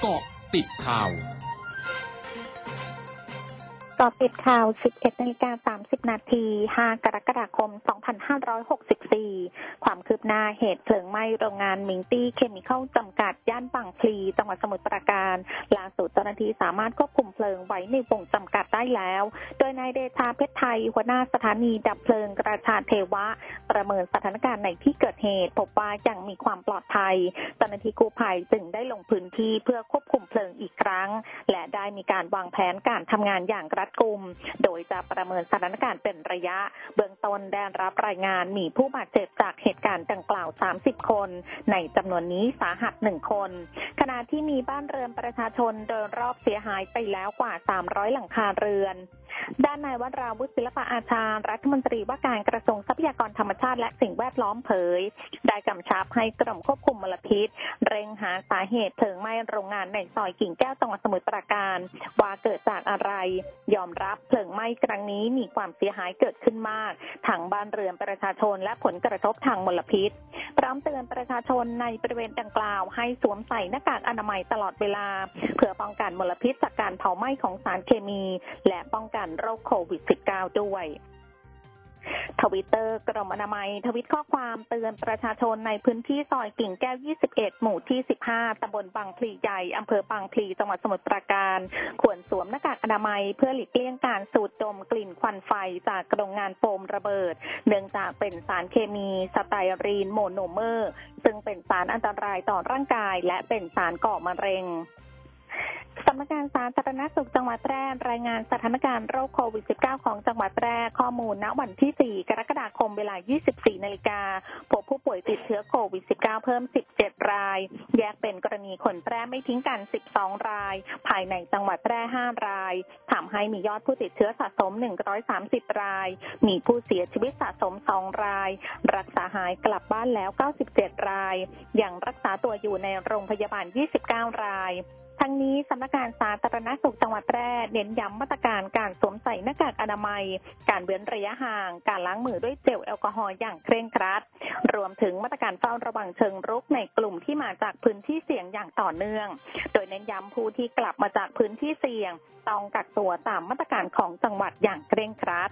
เกาะติดข่าว กาะติดข่าว 11นาฬิกา30 นาที 5 กรกฎาคม 2564 ความคืบหน้าเหตุเพลิงไหม้โรงงานมิงตี้เคมีคอลจำกัด ย่านบางพลี จังหวัดสมุทรปราการ ล่าสุดเจ้าหน้าที่สามารถควบคุมเพลิงไว้ในวงจำกัดได้แล้ว โดยนายเดชาเพชรไทย หัวหน้าสถานีดับเพลิงกระชาเทวะ ประเมินสถานการณ์ในที่เกิดเหตุ พบว่ายังมีความปลอดภัย เจ้าหน้าที่กู้ภัยจึงได้ลงพื้นที่เพื่อควบคุมเพลิงอีกครั้ง และได้มีการวางแผนการทำงานอย่างรัดกุม โดยจะประเมินสถานการณ์เป็นระยะ เบื้องต้นได้รับรายงานมีผู้บาดเจ็บจากเหตุการณ์ดังกล่าว 30 คน ในจำนวนนี้สาหัส 1 คน ขณะที่มีบ้านเรือนประชาชนเดินรอบเสียหายไปแล้วกว่า 300 หลังคาเรือน ด้านนายวัฒราวุฒิศิลปะอาชารัฐมนตรีว่าการกระทรวงทรัพยากรธรรมชาติ และสิ่งแวดล้อมเผย ได้กำชับให้กรมควบคุมมลพิษ เร่งหาสาเหตุเพลิงไหม้โรงงานในซอยกิ่งแก้วจังหวัดสมุทรปราการ ว่าเกิดจากอะไร ยอมรับเพลิงไหม้ครั้งนี้มีความเสียหายเกิดขึ้นมากทั้งบ้านเรือนประชาชนและผลกระทบทางมลพิษพร้อมเตือนประชาชนในบริเวณดังกล่าว ให้สวมใส่หน้ากากอนามัยตลอดเวลา เพื่อป้องกันมลพิษจากการเผาไหม้ของสารเคมี และป้องกันโรคโควิด -19 ด้วยทวิตเตอร์กรมอนามัย ทวิตข้อความเตือนประชาชนในพื้นที่ซอยกิ่งแก้ว 21 หมู่ที่ 15 ตำบลบางพลีใหญ่ อำเภอบางพลี จังหวัดสมุทรปราการ ควรสวมหน้ากากอนามัย เพื่อหลีกเลี่ยงการสูดดมกลิ่นควันไฟจากโรงงานโฟมระเบิด เนื่องจากเป็นสารเคมีสไตรีนโมโนเมอร์ ซึ่งเป็นสารอันตรายต่อร่างกาย และเป็นสารก่อมะเร็ง สำนักงานสาธารณสุขจังหวัดแพร่รายงานสถานการณ์โรคโควิด -19 ของจังหวัดแพร่ข้อมูลณวันที่ 4 กรกฎาคมเวลา 24 นาฬิกาพบผู้ป่วยติดเชื้อโควิด 19 เพิ่ม 17 ราย แยกเป็นกรณีคนแพร่ไม่ทิ้งกัน 12 ราย ภายในจังหวัดแพร่ 5 รายทำให้มียอดผู้ติดเชื้อสะสม 130 ราย มีผู้เสียชีวิตสะสม 2 ราย รักษาหายกลับบ้านแล้ว 97 ราย ยังรักษาตัวอยู่ในโรงพยาบาล 29 ราย ทั้งนี้สำนักงานสาธารณสุขจังหวัดแพร่เน้นย้ำมาตรการการสวมใส่หน้ากากอนามัย การเว้นระยะห่าง การล้างมือด้วยเจลแอลกอฮอล์อย่างเคร่งครัด รวมถึงมาตรการเฝ้าระวังเชิงรุกในกลุ่มที่มาจากพื้นที่เสี่ยงอย่างต่อเนื่อง โดยเน้นย้ำผู้ที่กลับมาจากพื้นที่เสี่ยง ต้องกักตัวตามมาตรการของจังหวัดอย่างเคร่งครัด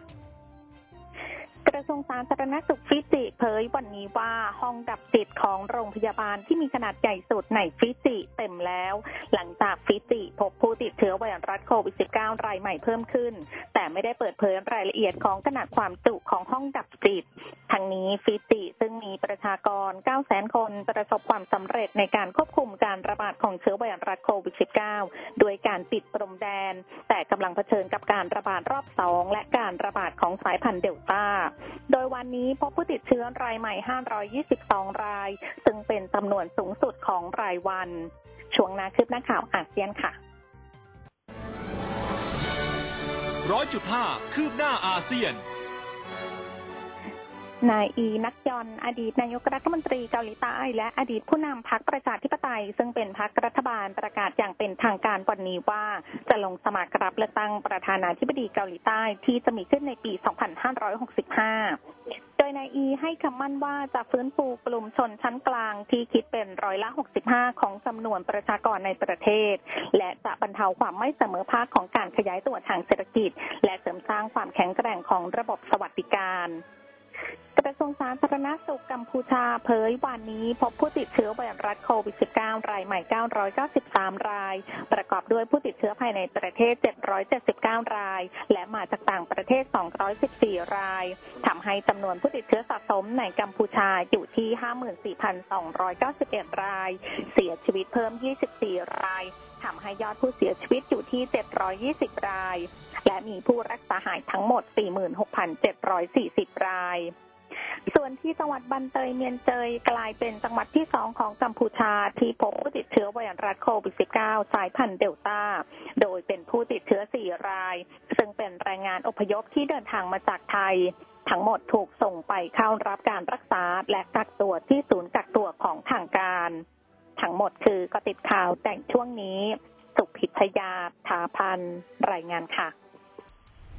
ระทรวงสาธารณสุขฟิจิเผยวันนี้ว่าห้องดับจิตของโรงพยาบาลที่มีขนาดใหญ่สุดในฟิจิเต็มแล้ว หลังจากฟิจิพบผู้ติดเชื้อไวรัสโควิด -19 รายใหม่เพิ่มขึ้น แต่ไม่ได้เปิดเผยรายละเอียดของขนาดความจุของห้องดับจิต ทั้งนี้ฟิจิซึ่งมีประชากร 900,000 คนประสบความสำเร็จในการควบคุมการระบาดของเชื้อไวรัสโควิด -19 โดยการปิดพรมแดน แต่กำลังเผชิญกับการระบาดรอบ2และการระบาดของสายพันธุ์เดลต้า โดยวันนี้พบผู้ติดเชื้อรายใหม่ 522 ราย ซึ่งเป็นจำนวนสูงสุดของรายวัน ช่วงนาคืบหน้าข่าวอาเซียนค่ะร้อยจุดห้าคืบหน้าอาเซียน นายอีนักยอน อดีตนายกรัฐมนตรีเกาหลีใต้ และอดีตผู้นำพรรคประชาธิปไตย ซึ่งเป็นพรรครัฐบาลประกาศอย่างเป็นทางการวันนี้ว่า จะลงสมัครรับเลือกตั้งประธานาธิบดีเกาหลีใต้ที่จะมีขึ้นในปี 2565โดยนายอีให้คำมั่นว่าจะฟื้นฟูกลุ่มชนชั้นกลางที่คิดเป็นร้อยละ 65 ของจำนวนประชากรในประเทศ และจะบรรเทาความไม่เสมอภาคของการขยายตัวทางเศรษฐกิจ และเสริมสร้างความแข็งแกร่งของระบบสวัสดิการ ทรวงสาธารณสุขกัมพูชาเผยวันนี้พบผู้ติดเชื้อไวรัสโควิด -19 รายใหม่ 993 ราย ประกอบด้วยผู้ติดเชื้อภายในประเทศ 779 ราย และมาจากต่างประเทศ 214 ราย ทำให้จำนวนผู้ติดเชื้อสะสมในกัมพูชาอยู่ที่ 54,291 ราย เสียชีวิตเพิ่ม 24 รายทำให้ยอดผู้เสียชีวิตอยู่ที่ 720 ราย และมีผู้รักษาหายทั้งหมด 46,740 ราย ส่วนที่จังหวัดบันเตยเมียนเจยกลายเป็นจังหวัดที่สองของกัมพูชาที่พบผู้ติดเชื้อไวรัสโควิด -19 สายพันธุ์เดลต้า โดยเป็นผู้ติดเชื้อ 4 ราย ซึ่งเป็นแรงงานอพยพที่เดินทางมาจากไทย ทั้งหมดถูกส่งไปเข้ารับการรักษาและกักตัวที่ศูนย์กักตัวของทางการ ทั้งหมดคือก็ติดข่าวแต่งช่วงนี้ สุพิทยาถาพันรายงานค่ะ